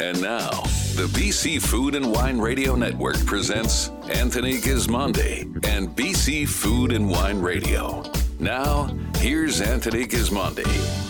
And now, the BC Food and Wine Radio Network presents Anthony Gismondi and BC Food and Wine Radio. Now, here's Anthony Gismondi.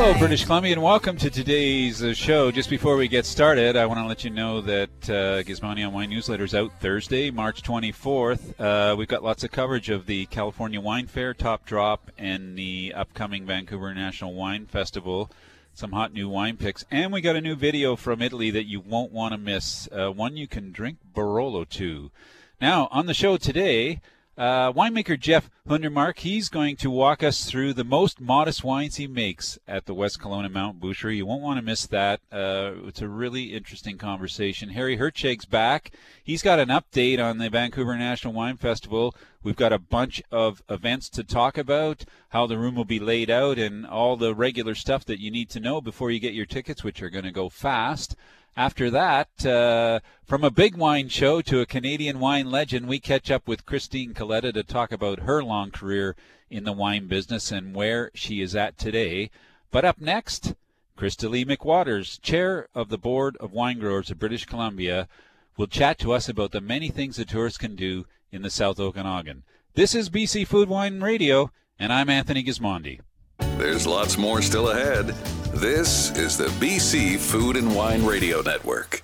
Hello, British Columbia, and welcome to today's uh, show. Just before we get started, I want to let you know that uh, on Wine newsletter is out Thursday, March 24th. Uh, we've got lots of coverage of the California Wine Fair, Top Drop, and the upcoming Vancouver International Wine Festival. Some hot new wine picks, and we got a new video from Italy that you won't want to miss. Uh, one you can drink Barolo to. Now, on the show today, uh, winemaker Jeff Hundertmark, he's going to walk us through the most modest wines he makes at the West Kelowna Mount Boucherie. You won't want to miss that. Uh, it's a really interesting conversation. Harry Hertscheg's back. He's got an update on the Vancouver International Wine Festival. We've got a bunch of events to talk about, how the room will be laid out, and all the regular stuff that you need to know before you get your tickets, which are going to go fast. After that, uh, from a big wine show to a Canadian wine legend, we catch up with Christine Coletta to talk about her long career in the wine business and where she is at today. But up next, Christa-Lee McWatters, chair of the Board of Wine Growers of British Columbia, will chat to us about the many things a tourist can do in the South Okanagan. This is BC Food Wine Radio, and I'm Anthony Gismondi. There's lots more still ahead. This is the BC Food and Wine Radio Network.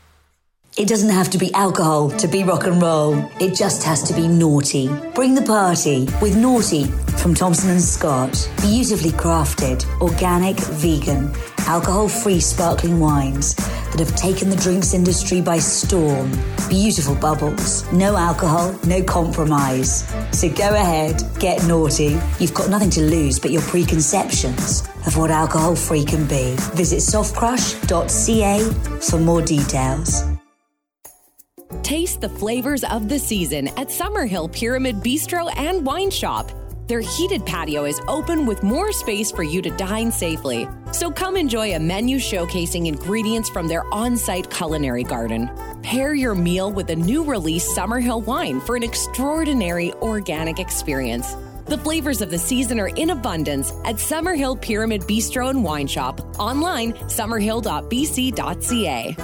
It doesn't have to be alcohol to be rock and roll. It just has to be naughty. Bring the party with Noughty from Thomson and Scott. Beautifully crafted, organic, vegan, alcohol-free sparkling wines that have taken the drinks industry by storm. Beautiful bubbles, no alcohol, no compromise. So go ahead, get naughty. You've got nothing to lose but your preconceptions of what alcohol-free can be. Visit softcrush.ca for more details. Taste the flavors of the season at Summerhill Pyramid Bistro and Wine Shop. Their heated patio is open with more space for you to dine safely. So come enjoy a menu showcasing ingredients from their on site culinary garden. Pair your meal with a new release Summerhill wine for an extraordinary organic experience. The flavors of the season are in abundance at Summerhill Pyramid Bistro and Wine Shop. Online, summerhill.bc.ca.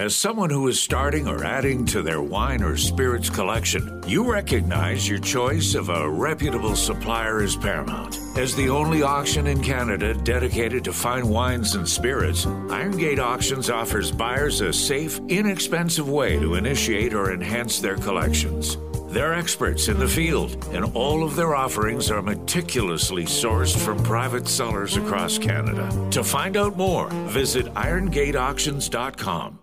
As someone who is starting or adding to their wine or spirits collection, you recognize your choice of a reputable supplier is paramount. As the only auction in Canada dedicated to fine wines and spirits, Irongate Auctions offers buyers a safe, inexpensive way to initiate or enhance their collections. They're experts in the field, and all of their offerings are meticulously sourced from private sellers across Canada. To find out more, visit irongateauctions.com.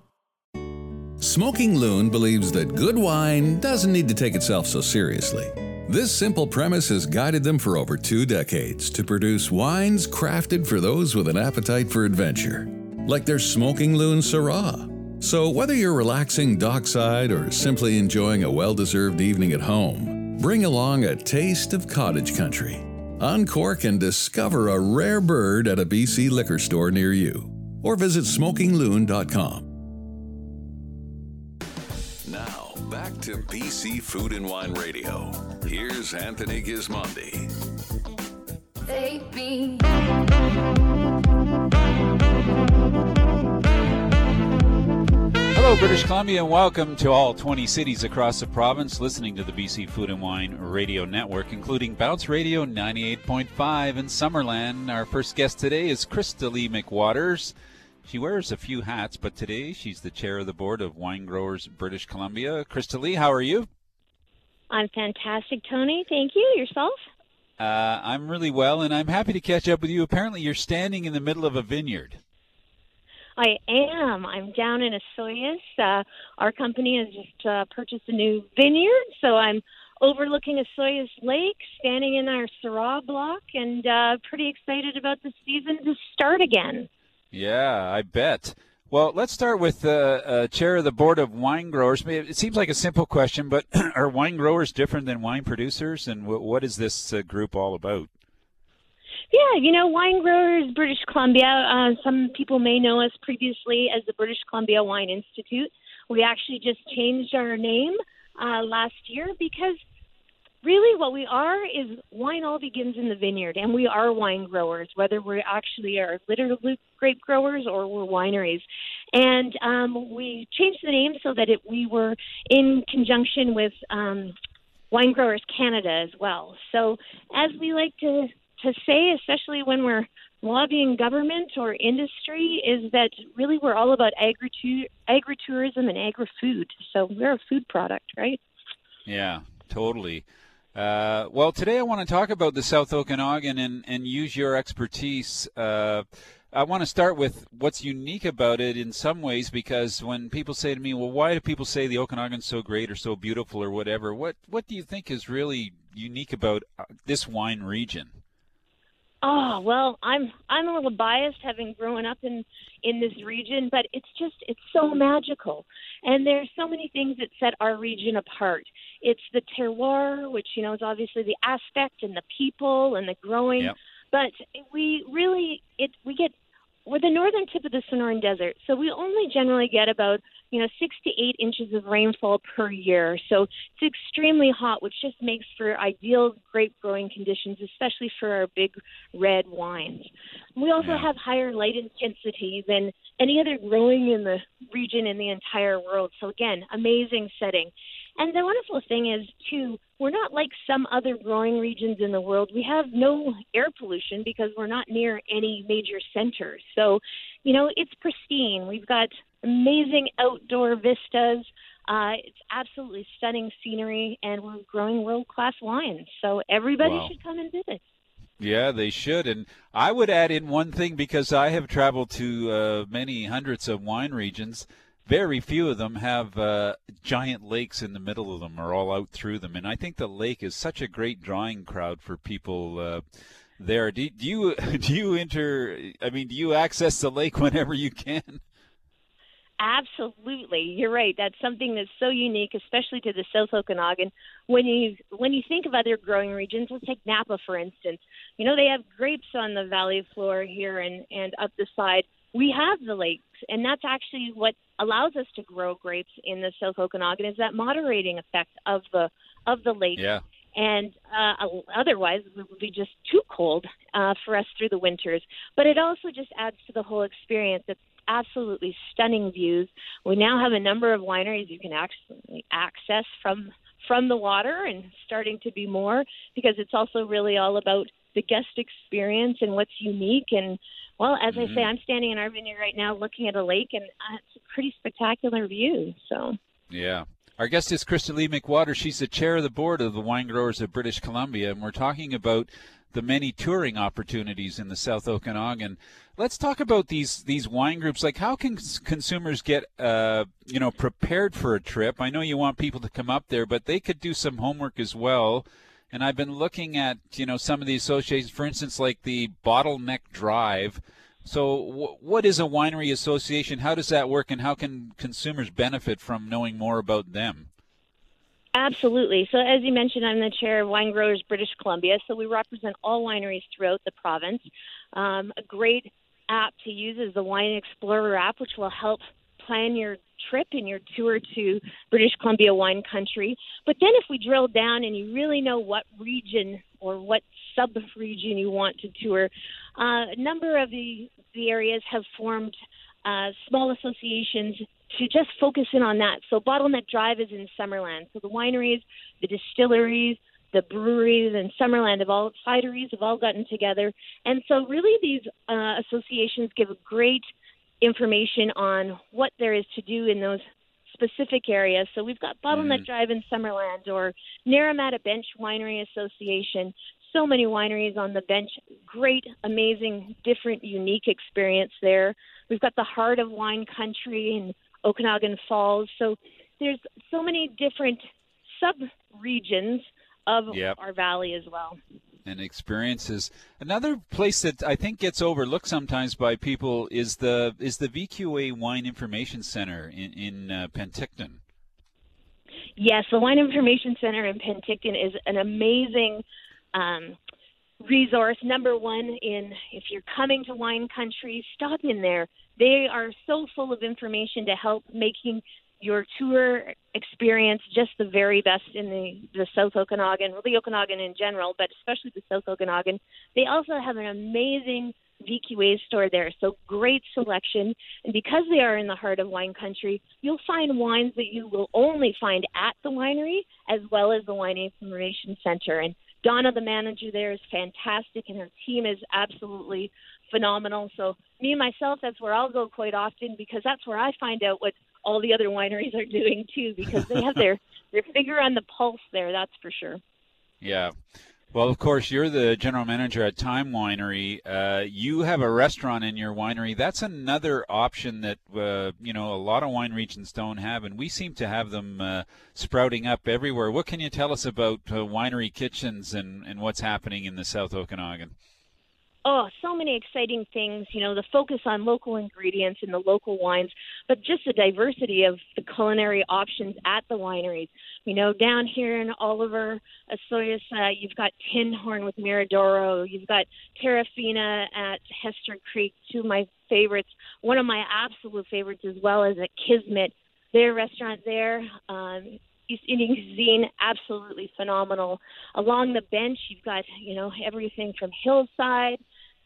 Smoking Loon believes that good wine doesn't need to take itself so seriously. This simple premise has guided them for over two decades to produce wines crafted for those with an appetite for adventure, like their Smoking Loon Syrah. So, whether you're relaxing dockside or simply enjoying a well deserved evening at home, bring along a taste of cottage country. Uncork and discover a rare bird at a BC liquor store near you, or visit smokingloon.com. back to BC Food and Wine Radio. Here's Anthony Gismondi. Baby. Hello, British Columbia, and welcome to all 20 cities across the province listening to the BC Food and Wine Radio Network, including Bounce Radio 98.5 in Summerland. Our first guest today is Christa-Lee McWatters. She wears a few hats, but today she's the chair of the board of Wine Growers British Columbia. Christa-Lee, how are you? I'm fantastic, Tony. Thank you. Yourself? Uh, I'm really well, and I'm happy to catch up with you. Apparently, you're standing in the middle of a vineyard. I am. I'm down in Osoyoos. Uh, our company has just uh, purchased a new vineyard, so I'm overlooking Osoyoos Lake, standing in our Syrah block, and uh, pretty excited about the season to start again. Yeah, I bet. Well, let's start with uh, uh, chair of the board of wine growers. It seems like a simple question, but are wine growers different than wine producers, and w- what is this uh, group all about? Yeah, you know, Wine Growers British Columbia. Uh, some people may know us previously as the British Columbia Wine Institute. We actually just changed our name uh, last year because really what we are is wine all begins in the vineyard and we are wine growers whether we actually are literally grape growers or we're wineries. And um, we changed the name so that it, we were in conjunction with um, wine growers canada as well. So as we like to to say especially when we're lobbying government or industry is that really we're all about agri agritourism and agri-food. So we're a food product right? Yeah totally uh, well, today I want to talk about the South Okanagan and, and use your expertise. Uh, I want to start with what's unique about it in some ways because when people say to me, well, why do people say the Okanagan's so great or so beautiful or whatever? What, what do you think is really unique about uh, this wine region? Oh well, I'm I'm a little biased having grown up in in this region, but it's just it's so magical, and there's so many things that set our region apart. It's the terroir, which you know is obviously the aspect and the people and the growing, yep. but we really it we get we're the northern tip of the Sonoran Desert, so we only generally get about you know six to eight inches of rainfall per year. So it's extremely hot, which just makes for ideal grape growing conditions, especially for our big red wines. We also yeah. have higher light intensity than any other growing in the region in the entire world. So again, amazing setting. And the wonderful thing is, too, we're not like some other growing regions in the world. We have no air pollution because we're not near any major centers. So, you know, it's pristine. We've got amazing outdoor vistas. Uh, it's absolutely stunning scenery, and we're growing world class wines. So everybody wow. should come and visit. Yeah, they should. And I would add in one thing because I have traveled to uh, many hundreds of wine regions very few of them have uh, giant lakes in the middle of them or all out through them. And I think the lake is such a great drawing crowd for people uh, there. Do, do you do you enter? I mean, do you access the lake whenever you can? Absolutely, you're right. That's something that's so unique, especially to the South Okanagan. When you when you think of other growing regions, let's take Napa for instance. You know they have grapes on the valley floor here and and up the side we have the lakes, and that's actually what allows us to grow grapes in the South Okanagan is that moderating effect of the of the lake. Yeah. And uh, otherwise, it would be just too cold uh, for us through the winters. But it also just adds to the whole experience. It's absolutely stunning views. We now have a number of wineries you can actually access from from the water, and starting to be more because it's also really all about the guest experience and what's unique and well, as mm-hmm. I say, mm-hmm. I'm standing in our vineyard right now looking at a lake, and uh, it's a pretty spectacular view. So. Yeah. Our guest is Christa-Lee McWater. She's the chair of the board of the Wine Growers of British Columbia, and we're talking about the many touring opportunities in the South Okanagan. Let's talk about these these wine groups. Like, how can consumers get uh, you know prepared for a trip? I know you want people to come up there, but they could do some homework as well and I've been looking at you know some of the associations, for instance, like the Bottleneck Drive. So, w- what is a winery association? How does that work, and how can consumers benefit from knowing more about them? Absolutely. So, as you mentioned, I'm the chair of Wine Growers British Columbia. So, we represent all wineries throughout the province. Um, a great app to use is the Wine Explorer app, which will help plan your trip and your tour to British Columbia wine country. But then if we drill down and you really know what region or what sub region you want to tour, uh, a number of the, the areas have formed uh, small associations to just focus in on that. So Bottleneck Drive is in Summerland. So the wineries, the distilleries, the breweries and Summerland have all cideries have all gotten together, and so really these uh, associations give a great information on what there is to do in those specific areas. So we've got Bottleneck mm. Drive in Summerland or Naramata Bench Winery Association. So many wineries on the bench. Great, amazing, different, unique experience there. We've got the Heart of Wine Country in Okanagan Falls. So there's so many different sub regions of yep. our valley as well and experiences. Another place that I think gets overlooked sometimes by people is the is the VQA Wine Information Center in in uh, Penticton. Yes, the Wine Information Center in Penticton is an amazing um, resource. Number one, in if you're coming to wine country, stop in there. They are so full of information to help making your tour experience just the very best in the, the South Okanagan, well, the Okanagan in general, but especially the South Okanagan. They also have an amazing VQA store there, so great selection. And because they are in the heart of wine country, you'll find wines that you will only find at the winery as well as the Wine Information Center. And Donna, the manager there, is fantastic, and her team is absolutely phenomenal. So me myself, that's where I'll go quite often because that's where I find out what all the other wineries are doing too, because they have their their finger on the pulse there. That's for sure. Yeah. Well, of course, you're the general manager at Time Winery. Uh, you have a restaurant in your winery. That's another option that uh, you know a lot of wine regions don't have, and we seem to have them uh, sprouting up everywhere. What can you tell us about uh, winery kitchens and, and what's happening in the South Okanagan? Oh, so many exciting things. You know, the focus on local ingredients and the local wines, but just the diversity of the culinary options at the wineries. You know, down here in Oliver, Osoyoos, uh, you've got Tinhorn with Miradoro. You've got Terrafina at Hester Creek, two of my favorites. One of my absolute favorites as well is at Kismet. Their restaurant there, um, East Indian cuisine, absolutely phenomenal. Along the bench, you've got you know everything from hillside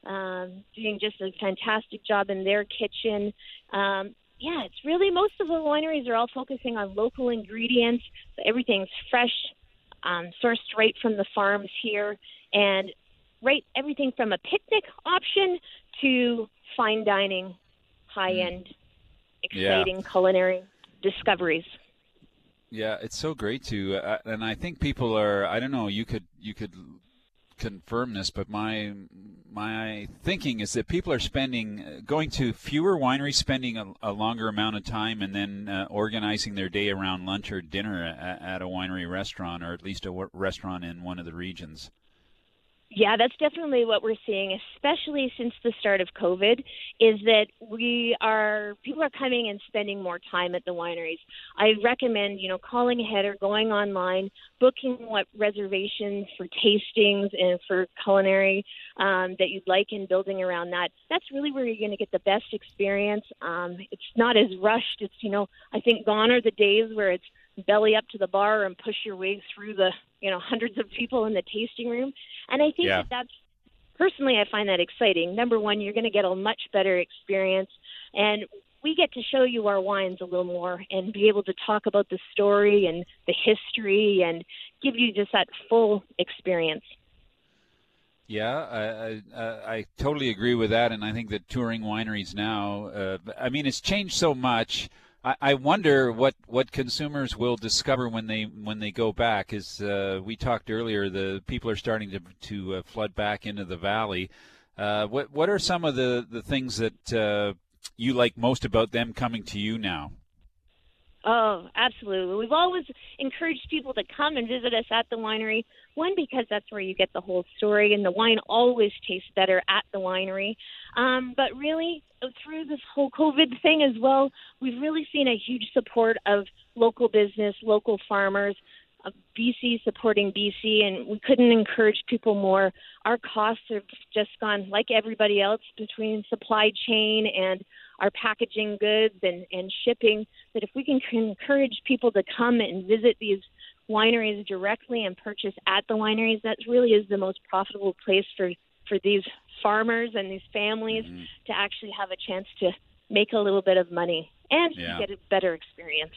um, doing just a fantastic job in their kitchen. Um, yeah, it's really most of the wineries are all focusing on local ingredients. So everything's fresh, um, sourced right from the farms here, and right everything from a picnic option to fine dining, high end, mm. exciting yeah. culinary discoveries. Yeah, it's so great to, uh, and I think people are. I don't know. You could you could confirm this, but my my thinking is that people are spending going to fewer wineries, spending a, a longer amount of time, and then uh, organizing their day around lunch or dinner at, at, a winery restaurant, or at least a restaurant in one of the regions. Yeah, that's definitely what we're seeing, especially since the start of COVID, is that we are people are coming and spending more time at the wineries. I recommend, you know, calling ahead or going online, booking what reservations for tastings and for culinary um, that you'd like and building around that. That's really where you're going to get the best experience. Um, it's not as rushed. It's, you know, I think gone are the days where it's belly up to the bar and push your way through the you know hundreds of people in the tasting room. And i think yeah. that that's personally i find that exciting. Number one you're going to get a much better experience. And we get to show you our wines a little more and be able to talk about the story and the history and give you just that full experience. Yeah, I, I, I totally agree with that, and I think that touring wineries now, uh, I mean, it's changed so much. I, I wonder what, what consumers will discover when they when they go back. As uh, we talked earlier, the people are starting to to uh, flood back into the valley. Uh, what what are some of the the things that uh, you like most about them coming to you now? Oh, absolutely. We've always encouraged people to come and visit us at the winery. One, because that's where you get the whole story, and the wine always tastes better at the winery. Um, but really, through this whole COVID thing as well, we've really seen a huge support of local business, local farmers, uh, BC supporting BC, and we couldn't encourage people more. Our costs have just gone, like everybody else, between supply chain and our packaging goods and, and shipping, that if we can encourage people to come and visit these wineries directly and purchase at the wineries, that really is the most profitable place for, for these farmers and these families mm-hmm. to actually have a chance to make a little bit of money and yeah. get a better experience.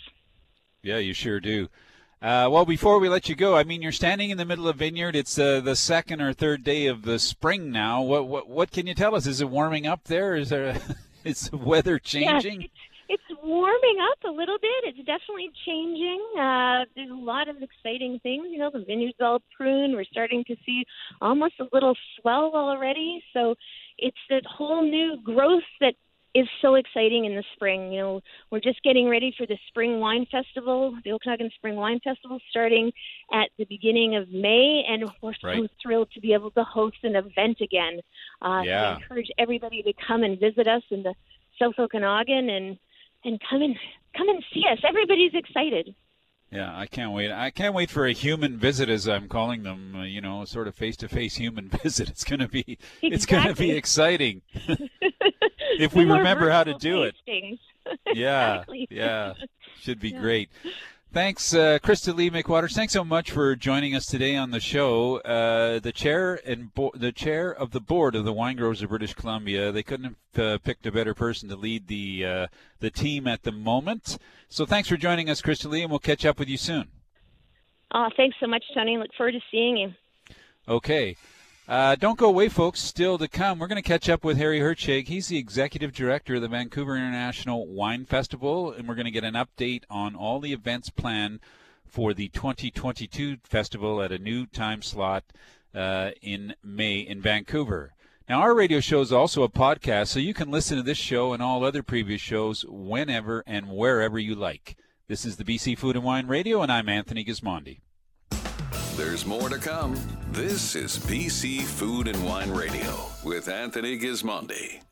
Yeah, you sure do. Uh, well, before we let you go, I mean, you're standing in the middle of vineyard. It's uh, the second or third day of the spring now. What what what can you tell us? Is it warming up there? Is there is the weather changing? It's warming up a little bit. It's definitely changing. Uh, there's a lot of exciting things. You know, the vineyard's all pruned. We're starting to see almost a little swell already. So it's that whole new growth that is so exciting in the spring. You know, we're just getting ready for the Spring Wine Festival, the Okanagan Spring Wine Festival, starting at the beginning of May, and we're right. so thrilled to be able to host an event again. Uh, yeah. So encourage everybody to come and visit us in the South Okanagan and and come and come and see us. Everybody's excited. Yeah, I can't wait. I can't wait for a human visit, as I'm calling them. Uh, you know, sort of face-to-face human visit. It's going to be, exactly. it's going to be exciting. if we remember how to do it. yeah, exactly. yeah, should be yeah. great. Thanks, uh, Christa-Lee McWatters. Thanks so much for joining us today on the show. Uh, the chair and bo- the chair of the board of the Wine Growers of British Columbia. They couldn't have uh, picked a better person to lead the uh, the team at the moment. So thanks for joining us, Christa-Lee, and we'll catch up with you soon. Uh, thanks so much, Tony. Look forward to seeing you. Okay. Uh, don't go away, folks. Still to come, we're going to catch up with Harry Hertscheg. He's the executive director of the Vancouver International Wine Festival, and we're going to get an update on all the events planned for the 2022 festival at a new time slot uh, in May in Vancouver. Now, our radio show is also a podcast, so you can listen to this show and all other previous shows whenever and wherever you like. This is the BC Food and Wine Radio, and I'm Anthony Gismondi. There's more to come. This is BC Food and Wine Radio with Anthony Gismondi.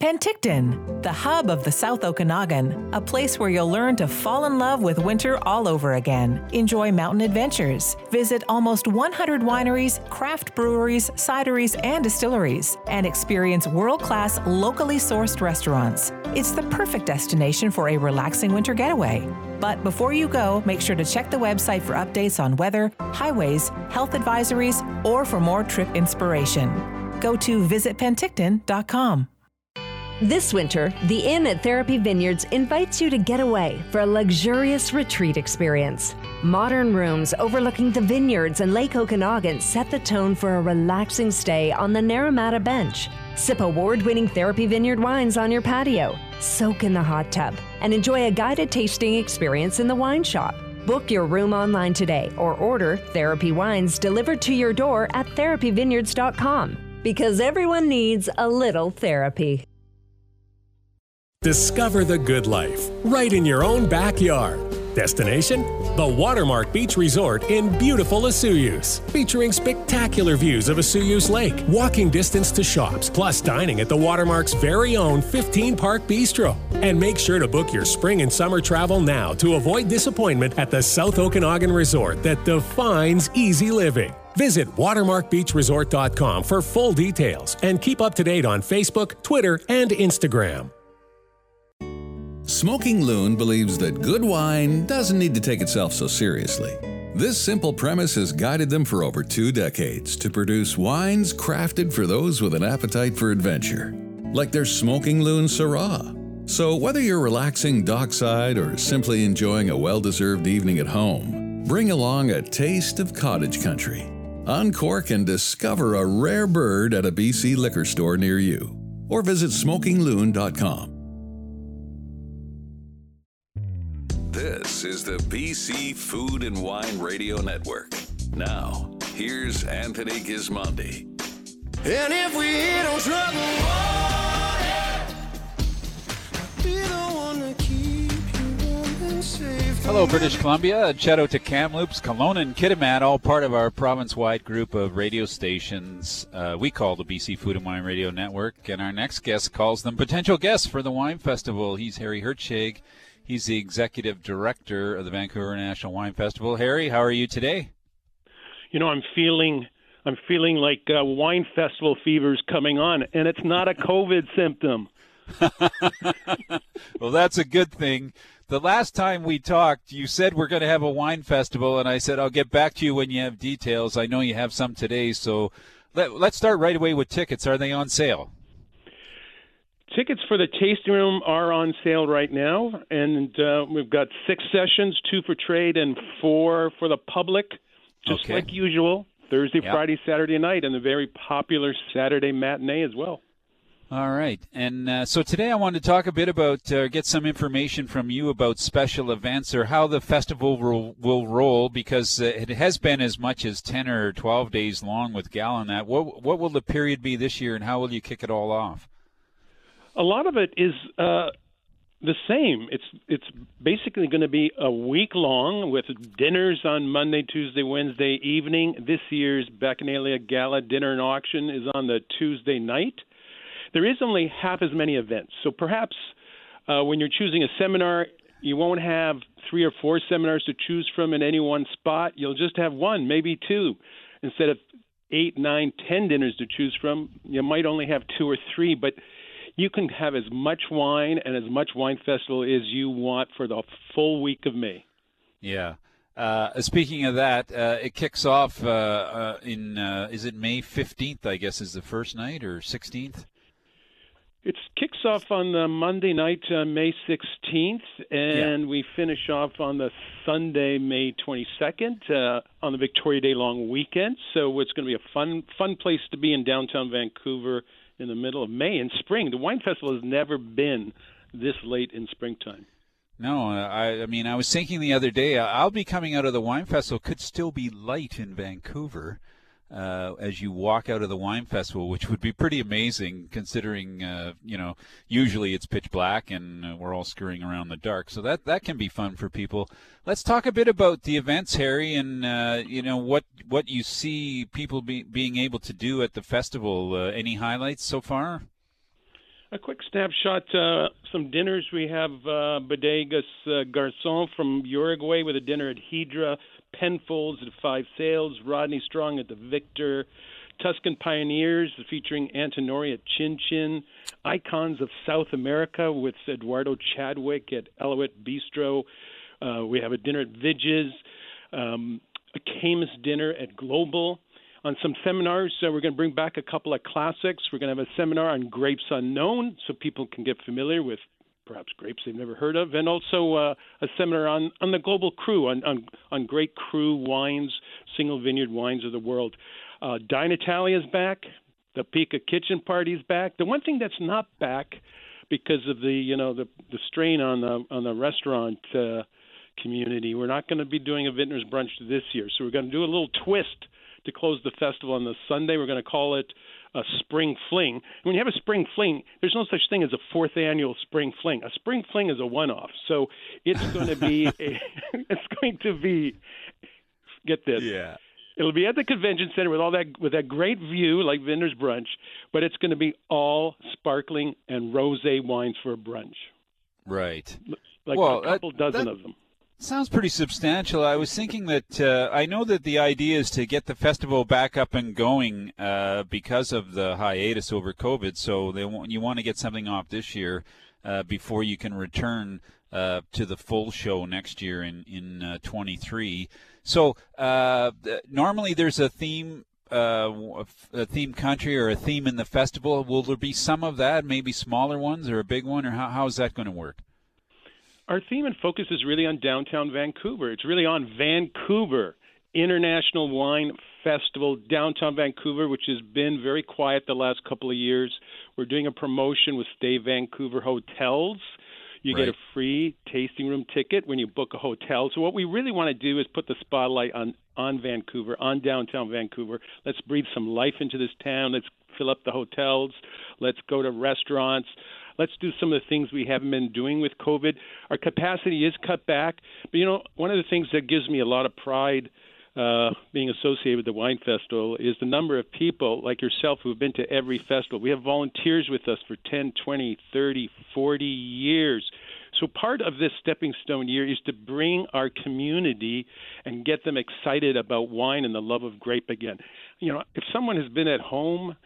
Penticton, the hub of the South Okanagan, a place where you'll learn to fall in love with winter all over again. Enjoy mountain adventures. Visit almost 100 wineries, craft breweries, cideries, and distilleries, and experience world class, locally sourced restaurants. It's the perfect destination for a relaxing winter getaway. But before you go, make sure to check the website for updates on weather, highways, health advisories, or for more trip inspiration. Go to visitpenticton.com. This winter, the Inn at Therapy Vineyards invites you to get away for a luxurious retreat experience. Modern rooms overlooking the vineyards and Lake Okanagan set the tone for a relaxing stay on the Naramata Bench. Sip award winning Therapy Vineyard wines on your patio, soak in the hot tub, and enjoy a guided tasting experience in the wine shop. Book your room online today or order therapy wines delivered to your door at therapyvineyards.com because everyone needs a little therapy. Discover the good life right in your own backyard. Destination? The Watermark Beach Resort in beautiful Osoyoos, featuring spectacular views of Osoyoos Lake, walking distance to shops, plus dining at the Watermark's very own 15 Park Bistro. And make sure to book your spring and summer travel now to avoid disappointment at the South Okanagan Resort that defines easy living. Visit watermarkbeachresort.com for full details and keep up to date on Facebook, Twitter, and Instagram. Smoking Loon believes that good wine doesn't need to take itself so seriously. This simple premise has guided them for over two decades to produce wines crafted for those with an appetite for adventure, like their Smoking Loon Syrah. So, whether you're relaxing dockside or simply enjoying a well deserved evening at home, bring along a taste of cottage country. Uncork and discover a rare bird at a BC liquor store near you, or visit smokingloon.com. the BC Food and Wine Radio Network. Now, here's Anthony Gismondi. And if we hit on trouble water, be the one to keep you warm and safe. Hello, British Columbia. And shout out to Kamloops, Kelowna, and Kitimat, all part of our province-wide group of radio stations uh, we call the BC Food and Wine Radio Network. And our next guest calls them potential guests for the Wine Festival. He's Harry Hertscheg. He's the executive director of the Vancouver International Wine Festival. Harry, how are you today? You know, I'm feeling I'm feeling like uh, wine festival fever's coming on, and it's not a COVID symptom. well, that's a good thing. The last time we talked, you said we're going to have a wine festival, and I said I'll get back to you when you have details. I know you have some today, so let, let's start right away with tickets. Are they on sale? Tickets for the tasting room are on sale right now, and uh, we've got six sessions, two for trade and four for the public, just Okay. like usual. Thursday, Yep. Friday, Saturday night, and the very popular Saturday matinee as well. All right. And uh, so today I wanted to talk a bit about, uh, get some information from you about special events or how the festival will, will roll because uh, it has been as much as 10 or 12 days long with Gal on that. What, what will the period be this year and how will you kick it all off? A lot of it is uh, the same. It's it's basically going to be a week long with dinners on Monday, Tuesday, Wednesday evening. This year's Bacchanalia Gala dinner and auction is on the Tuesday night. There is only half as many events, so perhaps uh, when you're choosing a seminar, you won't have three or four seminars to choose from in any one spot. You'll just have one, maybe two, instead of eight, nine, ten dinners to choose from. You might only have two or three, but you can have as much wine and as much wine festival as you want for the full week of May. Yeah. Uh, speaking of that, uh, it kicks off uh, uh, in uh, is it May fifteenth? I guess is the first night or sixteenth. It kicks off on the Monday night, uh, May 16th, and we finish off on the Sunday, May 22nd, uh, on the Victoria Day long weekend. So it's going to be a fun, fun place to be in downtown Vancouver in the middle of May in spring. The wine festival has never been this late in springtime. No, I, I mean, I was thinking the other day, uh, I'll be coming out of the wine festival. Could still be light in Vancouver uh, as you walk out of the wine festival, which would be pretty amazing considering, uh, you know, usually it's pitch black and uh, we're all scurrying around in the dark. So that that can be fun for people. Let's talk a bit about the events, Harry, and uh, you know what what you see people be, being able to do at the festival. Uh, any highlights so far? A quick snapshot. Uh, some dinners. We have Bodegas Garzón from Uruguay with a dinner at Hydra, Penfolds at Five Sails, Rodney Strong at the Victor, Tuscan Pioneers featuring Antinori at Chin Chin, Icons of South America with Eduardo Chadwick at Elouette Bistro. Uh, we have a dinner at Vij's, um, a Camus dinner at Glowbal on some seminars. So we're going to bring back a couple of classics. We're going to have a seminar on grapes unknown, so people can get familiar with perhaps grapes they've never heard of, and also uh, a seminar on on the global crew, on on, on great crew wines, single vineyard wines of the world. Uh, Dine back. The Pica Kitchen Party is back. The one thing that's not back because of the you know the the strain on the on the restaurant. Uh, community. We're not going to be doing a vintner's brunch this year, so we're going to do a little twist to close the festival on the Sunday. We're going to call it a spring fling. When you have a spring fling, there's no such thing as a fourth annual spring fling. A spring fling is a one-off, so it's going to be a, it's going to be get this. Yeah. It'll be at the convention center with all that with that great view like Vintner's Brunch, but it's going to be all sparkling and rosé wines for a brunch. Right. Like Well, a couple that- dozen that- of them. Sounds pretty substantial. I was thinking that uh, I know that the idea is to get the festival back up and going uh, because of the hiatus over COVID. So they want, you want to get something off this year uh, before you can return uh, to the full show next year in in uh, 23. So uh, normally there's a theme. A theme country or a theme in the festival. Will there be some of that? Maybe smaller ones or a big one, or how, how is that going to work? Our theme and focus is really on downtown Vancouver. It's really on Vancouver International Wine Festival, downtown Vancouver, which has been very quiet the last couple of years. We're doing a promotion with Stay Vancouver Hotels. You get a free tasting room ticket when you book a hotel. So what we really want to do is put the spotlight on on Vancouver, on downtown Vancouver. Let's breathe some life into this town. Let's fill up the hotels. Let's go to restaurants. Let's do some of the things we haven't been doing with COVID. Our capacity is cut back, but you know, one of the things that gives me a lot of pride uh, being associated with the wine festival is the number of people like yourself who've been to every festival. We have volunteers with us for 10, 20, 30, 40 years. So part of this stepping stone year is to bring our community and get them excited about wine and the love of grape again. You know, if someone has been at home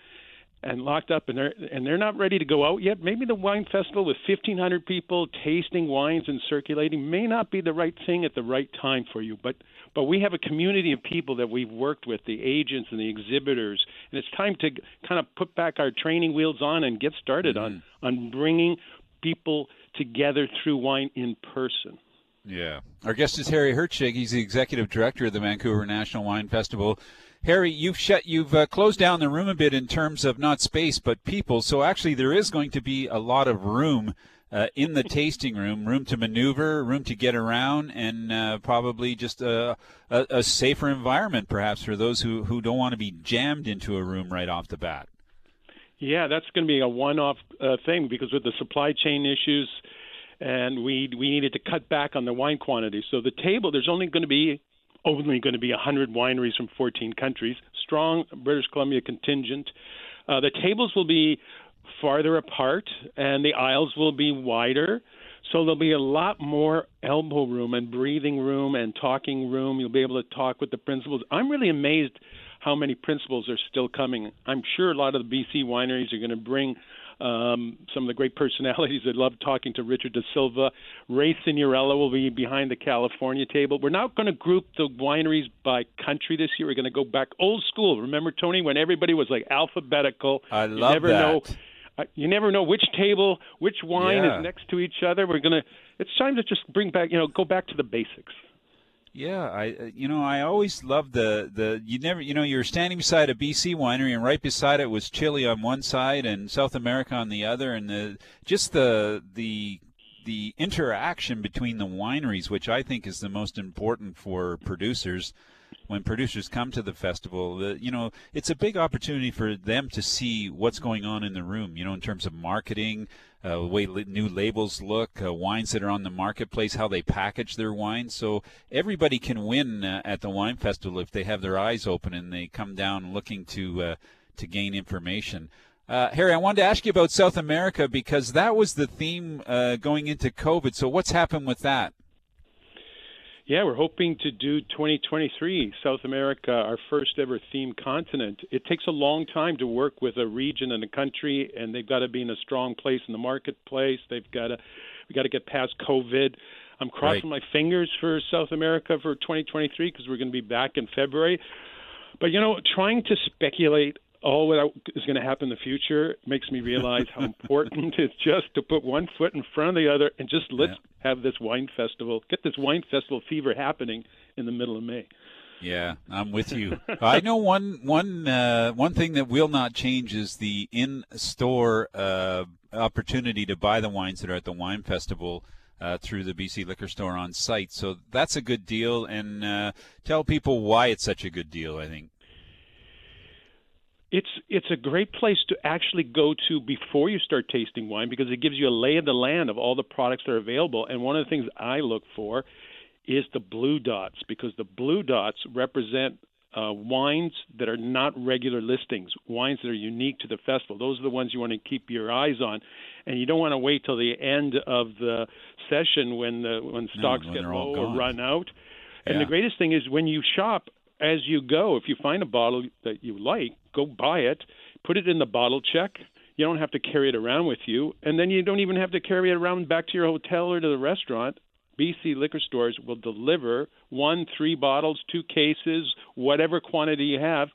and locked up and they're and they're not ready to go out yet, maybe the wine festival with 1500 people tasting wines and circulating may not be the right thing at the right time for you, but but we have a community of people that we've worked with, the agents and the exhibitors, and it's time to kind of put back our training wheels on and get started on mm-hmm. on bringing people together through wine in person. Yeah. Our guest is Harry Hertscheg. He's the executive director of the Vancouver International Wine Festival. Harry, you've shut, you've uh, closed down the room a bit in terms of not space but people. So actually, there is going to be a lot of room uh, in the tasting room, room to maneuver, room to get around, and uh, probably just a, a, a safer environment, perhaps for those who who don't want to be jammed into a room right off the bat. Yeah, that's going to be a one-off uh, thing because with the supply chain issues, and we we needed to cut back on the wine quantity. So the table, there's only going to be only going to be 100 wineries from 14 countries, strong British Columbia contingent. Uh, the tables will be farther apart, and the aisles will be wider. So there'll be a lot more elbow room and breathing room and talking room. You'll be able to talk with the principals. I'm really amazed how many principals are still coming. I'm sure a lot of the BC wineries are going to bring um, some of the great personalities. I love talking to Richard De Silva. Ray Signorello will be behind the California table. We're not going to group the wineries by country this year. We're going to go back old school. Remember, Tony, when everybody was like alphabetical? I love you never that. know uh, you never know which table, which wine Yeah. is next to each other. We're gonna. It's time to just bring back, you know, go back to the basics. Yeah, I uh, you know I always loved the the you never you know you're standing beside a BC winery and right beside it was Chile on one side and South America on the other and the just the the the interaction between the wineries which I think is the most important for producers when producers come to the festival the, you know it's a big opportunity for them to see what's going on in the room you know in terms of marketing uh, the way li- new labels look, uh, wines that are on the marketplace, how they package their wines. So everybody can win uh, at the wine festival if they have their eyes open and they come down looking to uh, to gain information. Uh, Harry, I wanted to ask you about South America because that was the theme uh, going into COVID. So what's happened with that? Yeah, we're hoping to do 2023 South America, our first ever themed continent. It takes a long time to work with a region and a country, and they've got to be in a strong place in the marketplace. They've got to we got to get past COVID. I'm crossing my fingers for South America for 2023 because we're going to be back in February. But you know, trying to speculate all what is going to happen in the future makes me realize how important it's just to put one foot in front of the other and just let's have this wine festival, get this wine festival fever happening in the middle of May. Yeah, I'm with you. I know one one uh, one thing that will not change is the in-store uh, opportunity to buy the wines that are at the wine festival uh, through the BC Liquor Store on site. So that's a good deal, and uh, tell people why it's such a good deal. I think. It's it's a great place to actually go to before you start tasting wine because it gives you a lay of the land of all the products that are available. And one of the things I look for is the blue dots because the blue dots represent uh, wines that are not regular listings, wines that are unique to the festival. Those are the ones you want to keep your eyes on, and you don't want to wait till the end of the session when the when stocks when get low or run out. And Yeah. the greatest thing is when you shop as you go. If you find a bottle that you like, go buy it, put it in the bottle check. You don't have to carry it around with you, and then you don't even have to carry it around back to your hotel or to the restaurant. BC liquor stores will deliver one, three bottles, two cases, whatever quantity you have,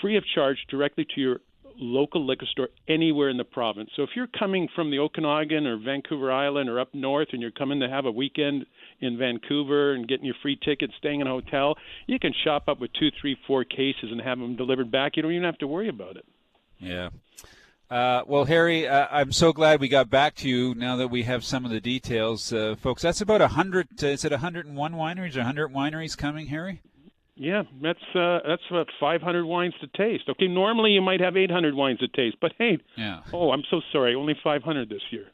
free of charge directly to your local liquor store anywhere in the province. So if you're coming from the Okanagan or Vancouver Island or up north and you're coming to have a weekend in Vancouver and getting your free tickets, staying in a hotel, you can shop up with two, three, four cases and have them delivered back. You don't even have to worry about it. Yeah. Uh, well, Harry, uh, I'm so glad we got back to you now that we have some of the details, uh, folks. That's about a hundred. Uh, is it 101 wineries or 100 wineries coming, Harry? Yeah, that's uh, that's about 500 wines to taste. Okay, normally you might have 800 wines to taste, but hey, Yeah. oh, I'm so sorry, only 500 this year.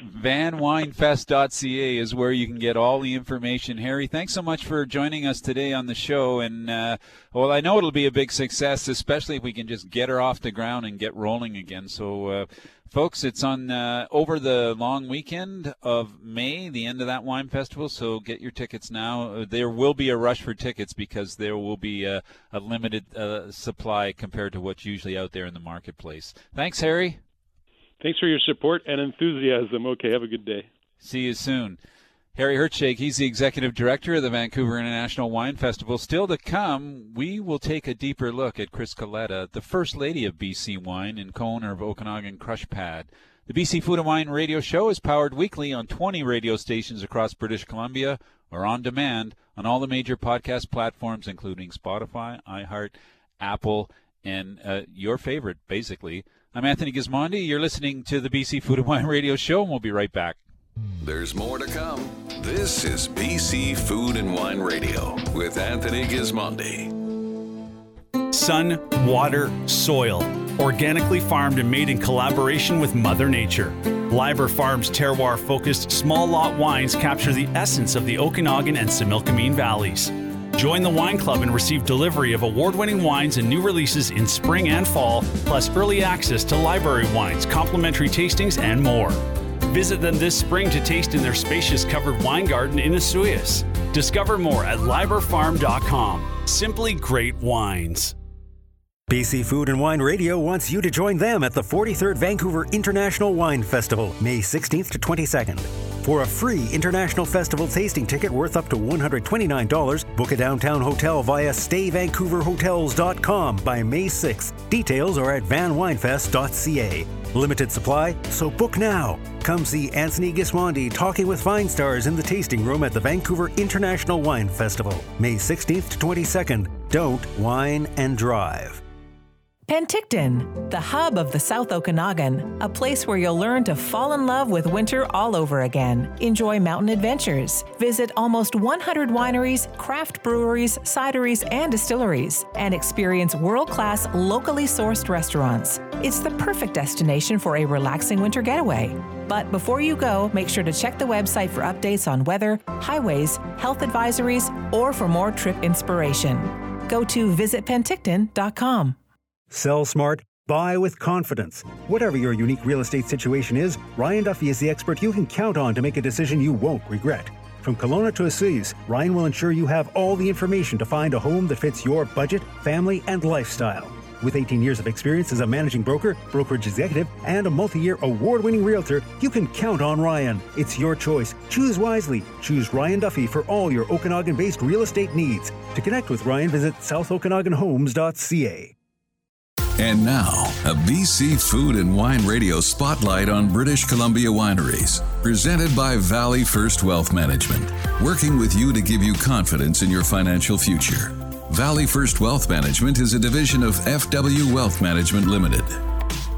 vanwinefest.ca is where you can get all the information. Harry, thanks so much for joining us today on the show. And, uh, well, I know it'll be a big success, especially if we can just get her off the ground and get rolling again. So, uh, folks, it's on uh, over the long weekend of May, the end of that wine festival. So get your tickets now. Uh, There will be a rush for tickets because there will be a, a limited uh, supply compared to what's usually out there in the marketplace. Thanks, Harry. Thanks for your support and enthusiasm. Okay, have a good day. See you soon. Harry Hertscheg, he's the executive director of the Vancouver International Wine Festival. Still to come, we will take a deeper look at Chris Coletta, the first lady of BC Wine and co-owner of Okanagan Crush Pad. The BC Food and Wine radio show is powered weekly on 20 radio stations across British Columbia or on demand on all the major podcast platforms, including Spotify, iHeart, Apple, and uh, your favorite, basically. I'm Anthony Gismondi. You're listening to the BC Food and Wine radio show, and we'll be right back. There's more to come. This is BC Food and Wine Radio with Anthony Gismondi. Sun, water, soil. Organically farmed and made in collaboration with Mother Nature. Liber Farms terroir focused small lot wines capture the essence of the Okanagan and Similkameen valleys. Join the wine club and receive delivery of award winning wines and new releases in spring and fall, plus early access to library wines, complimentary tastings, and more. Visit them this spring to taste in their spacious covered wine garden in Osoyoos. Discover more at liberfarm.com. Simply great wines. BC Food and Wine Radio wants you to join them at the 43rd Vancouver International Wine Festival, May 16th to 22nd. For a free international festival tasting ticket worth up to $129, book a downtown hotel via stayvancouverhotels.com by May 6th. Details are at vanwinefest.ca. Limited supply, so book now. Come see Anthony Gismondi talking with Fine Stars in the tasting room at the Vancouver International Wine Festival, May 16th to 22nd. Don't wine and drive. Penticton, the hub of the South Okanagan, a place where you'll learn to fall in love with winter all over again. Enjoy mountain adventures. Visit almost 100 wineries, craft breweries, cideries, and distilleries, and experience world class, locally sourced restaurants. It's the perfect destination for a relaxing winter getaway. But before you go, make sure to check the website for updates on weather, highways, health advisories, or for more trip inspiration. Go to visitpenticton.com. Sell smart, buy with confidence. Whatever your unique real estate situation is, Ryan Duffy is the expert you can count on to make a decision you won't regret. From Kelowna to Osoyoos, Ryan will ensure you have all the information to find a home that fits your budget, family, and lifestyle. With 18 years of experience as a managing broker, brokerage executive, and a multi year award winning realtor, you can count on Ryan. It's your choice. Choose wisely. Choose Ryan Duffy for all your Okanagan based real estate needs. To connect with Ryan, visit southokanaganhomes.ca. And now, a BC Food and Wine Radio spotlight on British Columbia wineries, presented by Valley First Wealth Management, working with you to give you confidence in your financial future. Valley First Wealth Management is a division of FW Wealth Management Limited.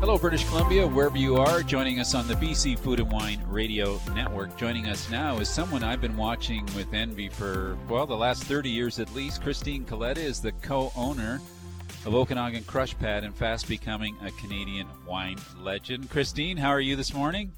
Hello, British Columbia, wherever you are, joining us on the BC Food and Wine Radio Network. Joining us now is someone I've been watching with envy for, well, the last 30 years at least. Christine Coletta is the co owner of Okanagan Crush Pad and fast becoming a Canadian wine legend. Christine, how are you this morning?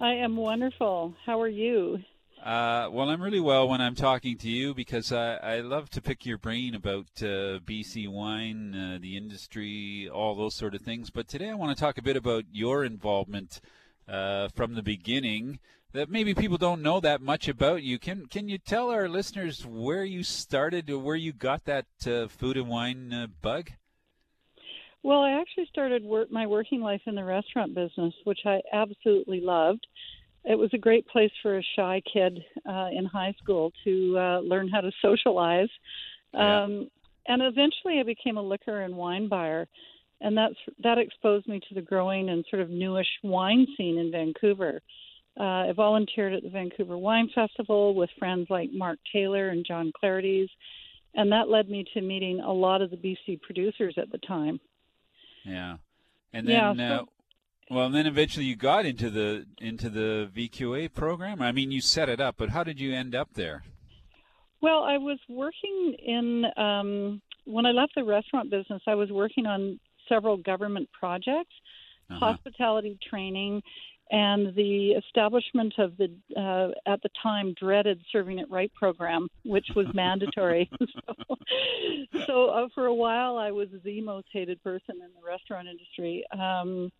I am wonderful. How are you? Uh, well, I'm really well when I'm talking to you because I, I love to pick your brain about uh, BC wine, uh, the industry, all those sort of things. But today I want to talk a bit about your involvement uh, from the beginning that maybe people don't know that much about you. Can can you tell our listeners where you started or where you got that uh, food and wine uh, bug? Well, I actually started work, my working life in the restaurant business, which I absolutely loved. It was a great place for a shy kid uh, in high school to uh, learn how to socialize. Um, and eventually, I became a liquor and wine buyer, and that's that exposed me to the growing and sort of newish wine scene in Vancouver. Uh, I volunteered at the Vancouver Wine Festival with friends like Mark Taylor and John Clerides, and that led me to meeting a lot of the BC producers at the time. Yeah, and then Yeah, uh, well, and then eventually you got into the into the VQA program. I mean, you set it up, but how did you end up there? Well, I was working in um, when I left the restaurant business. I was working on several government projects, Uh-huh. hospitality training, and the establishment of the uh, at the time dreaded serving it right program, which was mandatory. so, so uh, for a while, I was the most hated person in the restaurant industry um,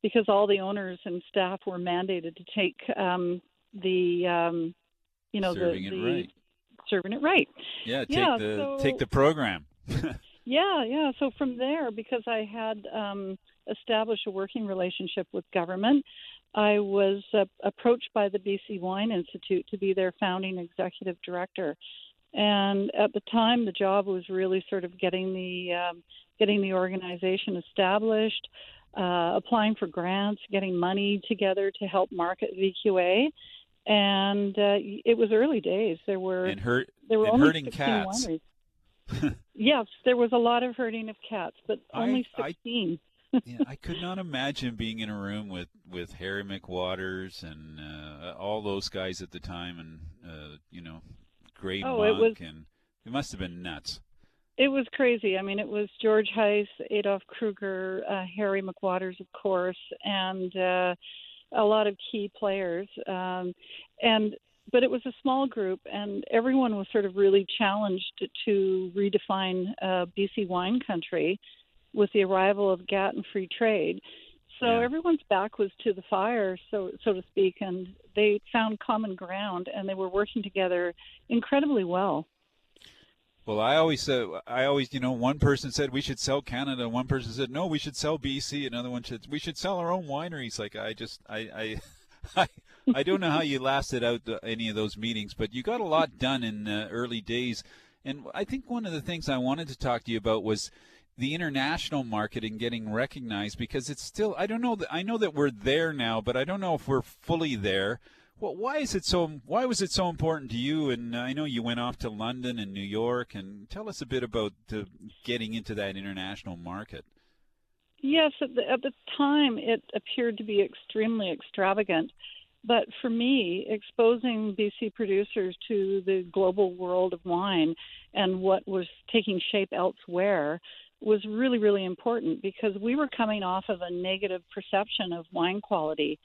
because all the owners and staff were mandated to take um, the um, you know Serving the, it the right. serving it right. Yeah, take Yeah, the so- take the program. Yeah, yeah. So from there, because I had um, established a working relationship with government, I was uh, approached by the BC Wine Institute to be their founding executive director. And at the time, the job was really sort of getting the um, getting the organization established, uh, applying for grants, getting money together to help market VQA. And uh, it was early days. There were and hurt there were only hurting 16 cats. wineries. Yes, there was a lot of herding of cats, but only I- 16. Yeah, I could not imagine being in a room with with Harry McWatters and uh, all those guys at the time, and uh, you know, Gray Oh, it was- and it must have been nuts. It was crazy. I mean, it was George Heiss, Adolf Kruger, uh, Harry McWatters, of course, and uh, a lot of key players. Um, and but it was a small group, and everyone was sort of really challenged to redefine uh, BC wine country with the arrival of GATT and free trade. So everyone's back was to the fire, so so to speak, and they found common ground, and they were working together incredibly well. Well, I always said, I always, you know, one person said we should sell Canada, one person said no, we should sell BC, another one said we should sell our own wineries. Like I just I I I, I don't know how you lasted out the, any of those meetings, but you got a lot done in the early days. And I think one of the things I wanted to talk to you about was the international market and getting recognized because it's still I don't know that I know that we're there now, but I don't know if we're fully there. Well, why is it so? Why was it so important to you? And I know you went off to London and New York, and tell us a bit about uh, getting into that international market. Yes, at the, at the time it appeared to be extremely extravagant. But for me, exposing BC producers to the global world of wine and what was taking shape elsewhere was really, really important because we were coming off of a negative perception of wine quality.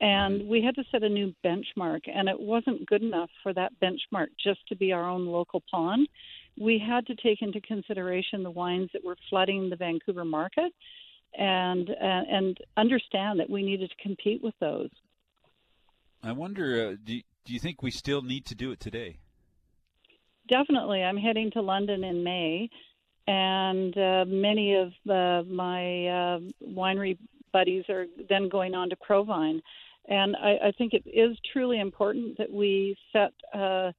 And we had to set a new benchmark, and it wasn't good enough for that benchmark just to be our own local pond. We had to take into consideration the wines that were flooding the Vancouver market and uh, and understand that we needed to compete with those. I wonder, uh, do do you think we still need to do it today? Definitely, I'm heading to London in May, and uh, many of uh, my uh, winery buddies are then going on to ProWein, and I, I think it is truly important that we set uh,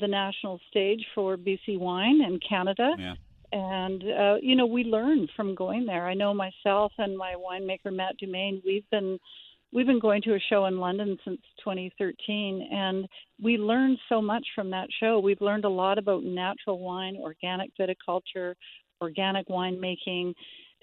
the national stage for BC wine in Canada. Yeah. And uh, you know, we learn from going there. I know myself and my winemaker Matt Dumayne. We've been we've been going to a show in London since 2013, and we learned so much from that show. We've learned a lot about natural wine, organic viticulture, organic winemaking,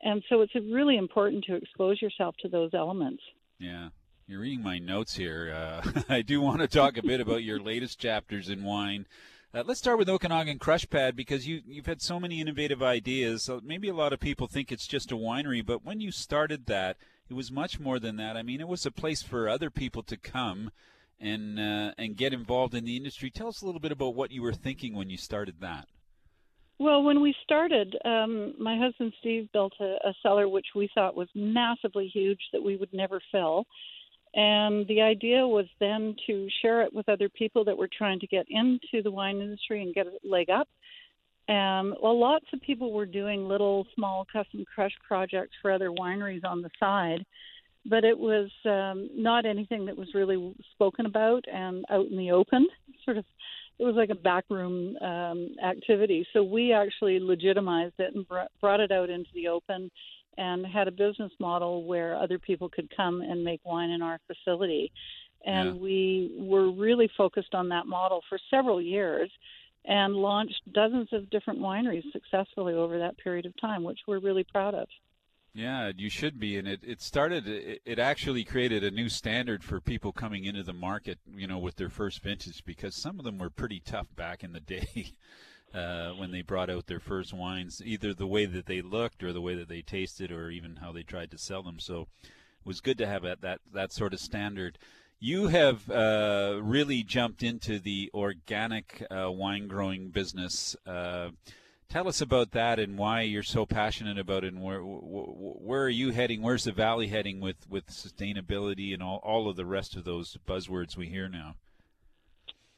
and so it's really important to expose yourself to those elements. Yeah. You're reading my notes here. Uh, I do want to talk a bit about your latest chapters in wine. Uh, let's start with Okanagan Crush Pad because you you've had so many innovative ideas. So maybe a lot of people think it's just a winery, but when you started that, it was much more than that. I mean, it was a place for other people to come and uh, and get involved in the industry. Tell us a little bit about what you were thinking when you started that. Well, when we started, um, my husband Steve built a, a cellar which we thought was massively huge that we would never fill. And the idea was then to share it with other people that were trying to get into the wine industry and get a leg up. Um, well, lots of people were doing little small custom crush projects for other wineries on the side, but it was um, not anything that was really spoken about and out in the open. Sort of, it was like a backroom um, activity. So we actually legitimized it and br- brought it out into the open and had a business model where other people could come and make wine in our facility. And Yeah. we were really focused on that model for several years and launched dozens of different wineries successfully over that period of time, which we're really proud of. Yeah, you should be, and it it started. It, actually created a new standard for people coming into the market, you know, with their first vintage, because some of them were pretty tough back in the day. Uh, when they brought out their first wines, either the way that they looked, or the way that they tasted, or even how they tried to sell them. So, it was good to have that that, that sort of standard. You have uh, really jumped into the organic uh, wine growing business. Uh, tell us about that and why you're so passionate about it. And where wh- where are you heading? Where's the valley heading with with sustainability and all all of the rest of those buzzwords we hear now?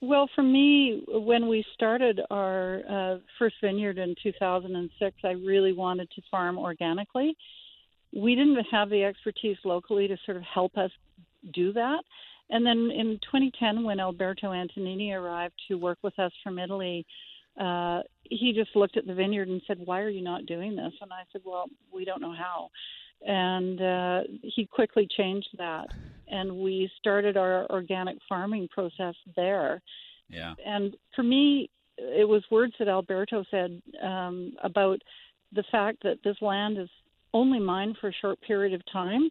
Well, for me, when we started our uh, first vineyard in 2006, I really wanted to farm organically. We didn't have the expertise locally to sort of help us do that. And then in 2010, when Alberto Antonini arrived to work with us from Italy, uh, he just looked at the vineyard and said, "Why are you not doing this?" And I said, "Well, we don't know how." And uh, he quickly changed that, and we started our organic farming process there. Yeah. And for me, it was words that Alberto said um, about the fact that this land is only mine for a short period of time,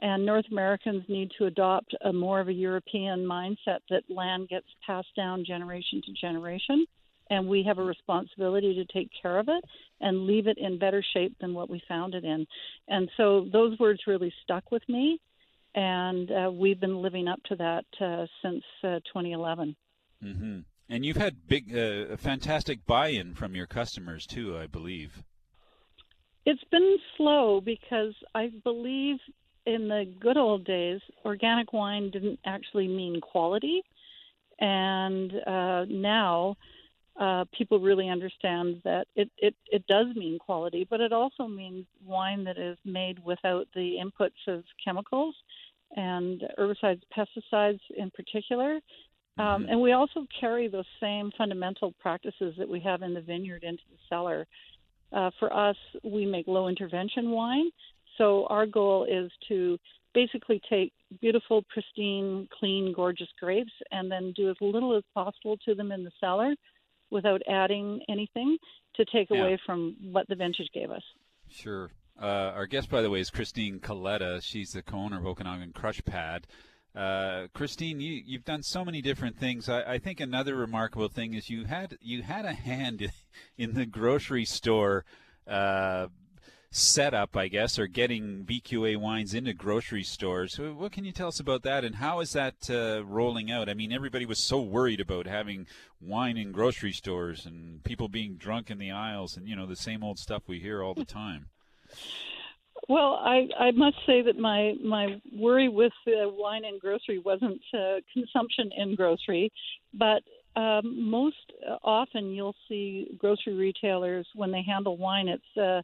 and North Americans need to adopt a more of a European mindset that land gets passed down generation to generation, and we have a responsibility to take care of it and leave it in better shape than what we found it in. And so those words really stuck with me, and uh, we've been living up to that uh, since uh, 2011. hmm And you've had big, uh, fantastic buy-in from your customers too, I believe. It's been slow because I believe in the good old days, organic wine didn't actually mean quality. And uh, now uh, people really understand that it, it, it does mean quality, but it also means wine that is made without the inputs of chemicals and herbicides, pesticides in particular. Um, and we also carry those same fundamental practices that we have in the vineyard into the cellar. Uh, for us, we make low intervention wine. So our goal is to basically take beautiful, pristine, clean, gorgeous grapes and then do as little as possible to them in the cellar without adding anything to take Yeah. away from what the vintage gave us. Sure. Uh, our guest, by the way, is Christine Coletta. She's the co-owner of Okanagan Crush Pad. Uh, Christine, you, you've done so many different things. I, I think another remarkable thing is you had you had a hand in the grocery store uh, setup, I guess, or getting VQA wines into grocery stores. What can you tell us about that, and how is that uh, rolling out? I mean, everybody was so worried about having wine in grocery stores and people being drunk in the aisles, and you know the same old stuff we hear all the time. Well, I, I must say that my my worry with uh, wine in grocery wasn't uh, consumption in grocery, but um, most often you'll see grocery retailers when they handle wine, it's uh,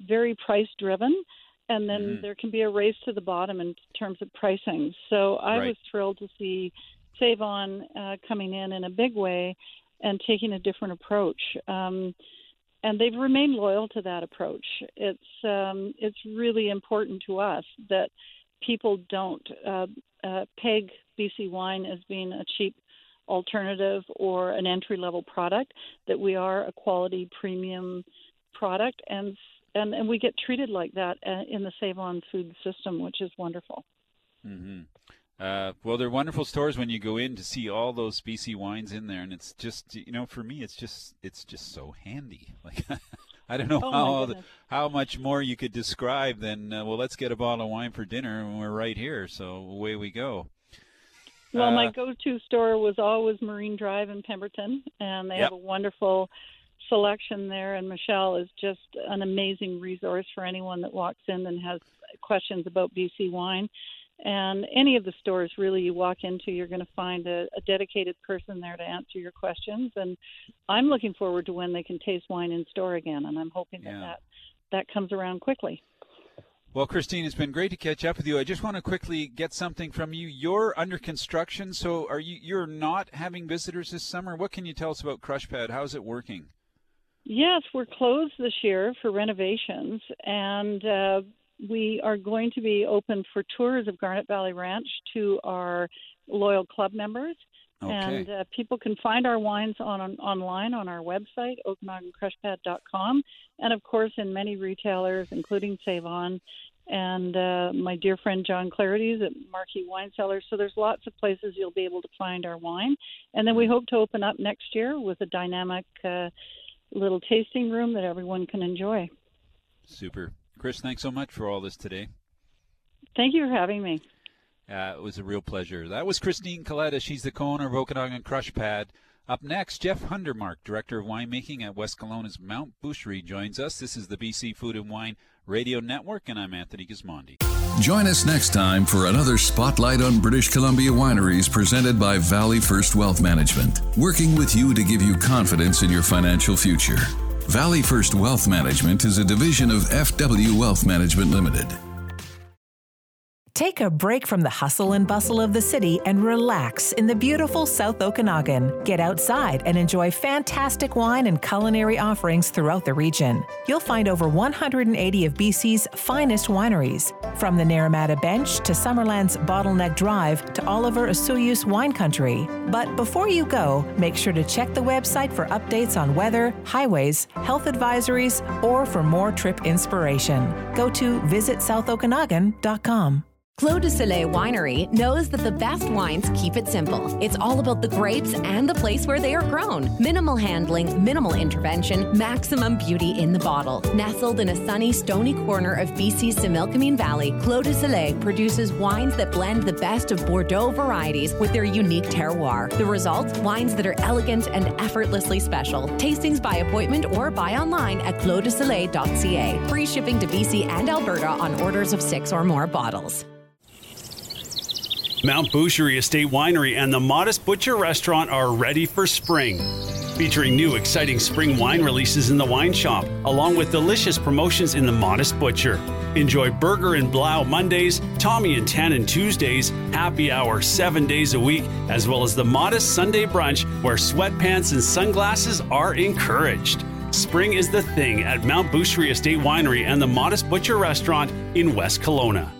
very price driven, and then Mhm. there can be a race to the bottom in terms of pricing. So I Right. was thrilled to see Save On uh, coming in in a big way and taking a different approach. Um, and they've remained loyal to that approach. It's um, it's really important to us that people don't uh, uh, peg BC wine as being a cheap alternative or an entry level product. That we are a quality premium product, and and and we get treated like that uh, in the Save On food system, which is wonderful. hmm Uh, well, they're wonderful stores when you go in to see all those BC wines in there, and it's just you know for me it's just it's just so handy. Like I don't know Oh, how the, how much more you could describe than uh, well, let's get a bottle of wine for dinner, and we're right here, so away we go. Well, my Uh, go-to store was always Marine Drive in Pemberton, and they Yep. have a wonderful selection there. And Michelle is just an amazing resource for anyone that walks in and has questions about BC wine. And any of the stores really you walk into, you're going to find a, a dedicated person there to answer your questions. And I'm looking forward to when they can taste wine in store again, and I'm hoping that Yeah. that, that comes around quickly. Well, Christine, it's been great to catch up with you. I just want to quickly get something from you. You're under construction, so are you? You're not having visitors this summer. What can you tell us about Crushpad? How's it working? Yes, we're closed this year for renovations, and uh, we are going to be open for tours of Garnet Valley Ranch to our loyal club members. Okay. And uh, people can find our wines on, on online on our website, OkanaganCrushpad.com, and of course in many retailers, including Save On, and uh, my dear friend John Clerides at Marquis Wine Cellars. So there's lots of places you'll be able to find our wine, and then we hope to open up next year with a dynamic uh, little tasting room that everyone can enjoy. Super, Chris. Thanks so much for all this today. Thank you for having me. Uh, it was a real pleasure. That was Christine Coletta. She's the co-owner of Okanagan Crush Pad. Up next, Jeff Hundertmark, Director of Winemaking at West Kelowna's Mount Boucherie, joins us. This is the BC Food and Wine Radio Network, and I'm Anthony Gismondi. Join us next time for another Spotlight on British Columbia Wineries presented by Valley First Wealth Management, working with you to give you confidence in your financial future. Valley First Wealth Management is a division of FW Wealth Management Limited. Take a break from the hustle and bustle of the city and relax in the beautiful South Okanagan. Get outside and enjoy fantastic wine and culinary offerings throughout the region. You'll find over 180 of BC's finest wineries, from the Naramata Bench to Summerland's Bottleneck Drive to Oliver Osoyoos Wine Country. But before you go, make sure to check the website for updates on weather, highways, health advisories, or for more trip inspiration. Go to visitsouthodokanagan.com. Clos de Soleil Winery knows that the best wines keep it simple. It's all about the grapes and the place where they are grown. Minimal handling, minimal intervention, maximum beauty in the bottle. Nestled in a sunny, stony corner of BC's Similkameen Valley, Clos de Soleil produces wines that blend the best of Bordeaux varieties with their unique terroir. The result? Wines that are elegant and effortlessly special. Tastings by appointment or buy online at closdesoleil.ca. Free shipping to BC and Alberta on orders of six or more bottles. Mount Boucherie Estate Winery and the Modest Butcher Restaurant are ready for spring. featuring new exciting spring wine releases in the wine shop, along with delicious promotions in the Modest Butcher. Enjoy Burger and Blau Mondays, Tommy and Tannen Tuesdays, happy hour seven days a week, as well as the Modest Sunday brunch where sweatpants and sunglasses are encouraged. Spring is the thing at Mount Boucherie Estate Winery and the Modest Butcher Restaurant in West Kelowna.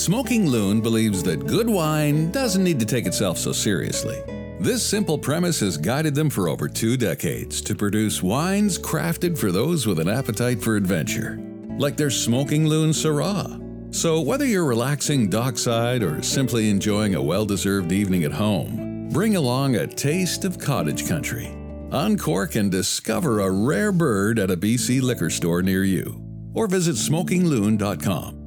Smoking Loon believes that good wine doesn't need to take itself so seriously. This simple premise has guided them for over two decades to produce wines crafted for those with an appetite for adventure, like their Smoking Loon Syrah. So, whether you're relaxing dockside or simply enjoying a well deserved evening at home, bring along a taste of cottage country. Uncork and discover a rare bird at a BC liquor store near you, or visit smokingloon.com.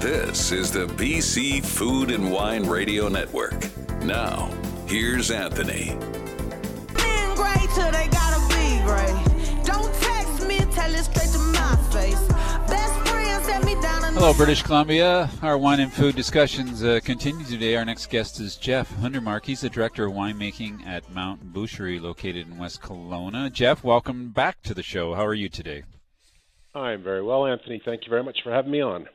This is the BC Food and Wine Radio Network. Now, here's Anthony. Being great till they gotta be great. Don't text me, tell it straight to my face. Best friend set me down Hello, British Columbia. Our wine and food discussions uh, continue today. Our next guest is Jeff Hundertmark. He's the director of winemaking at Mount Boucherie, located in West Kelowna. Jeff, welcome back to the show. How are you today? I'm very well, Anthony. Thank you very much for having me on.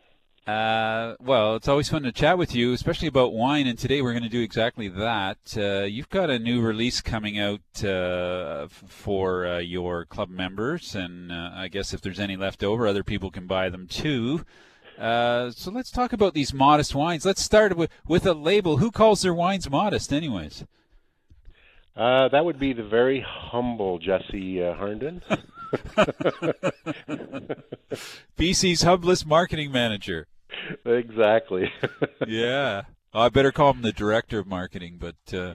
Uh, well, it's always fun to chat with you, especially about wine. And today we're going to do exactly that. Uh, you've got a new release coming out uh, for uh, your club members, and uh, I guess if there's any left over, other people can buy them too. Uh, so let's talk about these modest wines. Let's start with with a label. Who calls their wines modest, anyways? Uh, that would be the very humble Jesse uh, Herndon. BC's hubless marketing manager. exactly. yeah. I better call him the director of marketing, but uh,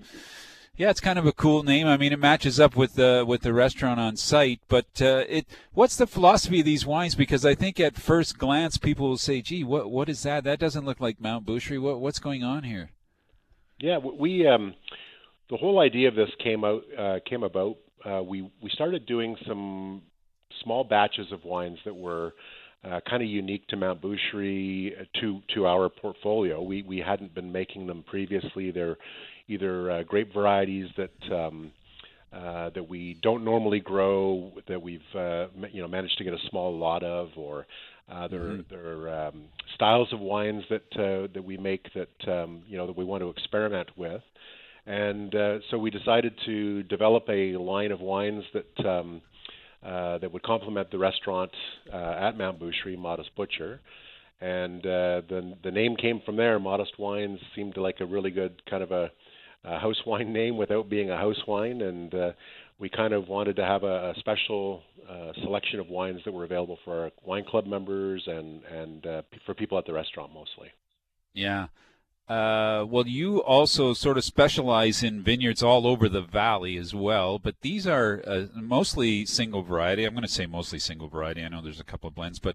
yeah, it's kind of a cool name. I mean, it matches up with the with the restaurant on site. But uh, it, what's the philosophy of these wines? Because I think at first glance, people will say, "Gee, what what is that? That doesn't look like Mount Boucherie. What what's going on here?" Yeah, we um, the whole idea of this came out uh, came about. Uh, we we started doing some small batches of wines that were uh, kind of unique to Mount Boucherie uh, to to our portfolio. We we hadn't been making them previously. They're either uh, grape varieties that um, uh, that we don't normally grow, that we've uh, you know managed to get a small lot of, or uh, there Mhm. there are um, styles of wines that uh, that we make that um, you know that we want to experiment with, and uh, so we decided to develop a line of wines that um, uh, that would complement the restaurant uh, at Mount Boucherie, Modest Butcher. And uh, the the name came from there. Modest Wines seemed like a really good kind of a, a house wine name without being a house wine, and uh, we kind of wanted to have a, a special uh, selection of wines that were available for our wine club members and and uh, for people at the restaurant mostly. Yeah. Uh, well, you also sort of specialize in vineyards all over the valley as well, but these are uh, mostly single variety. I'm going to say mostly single variety. I know there's a couple of blends, but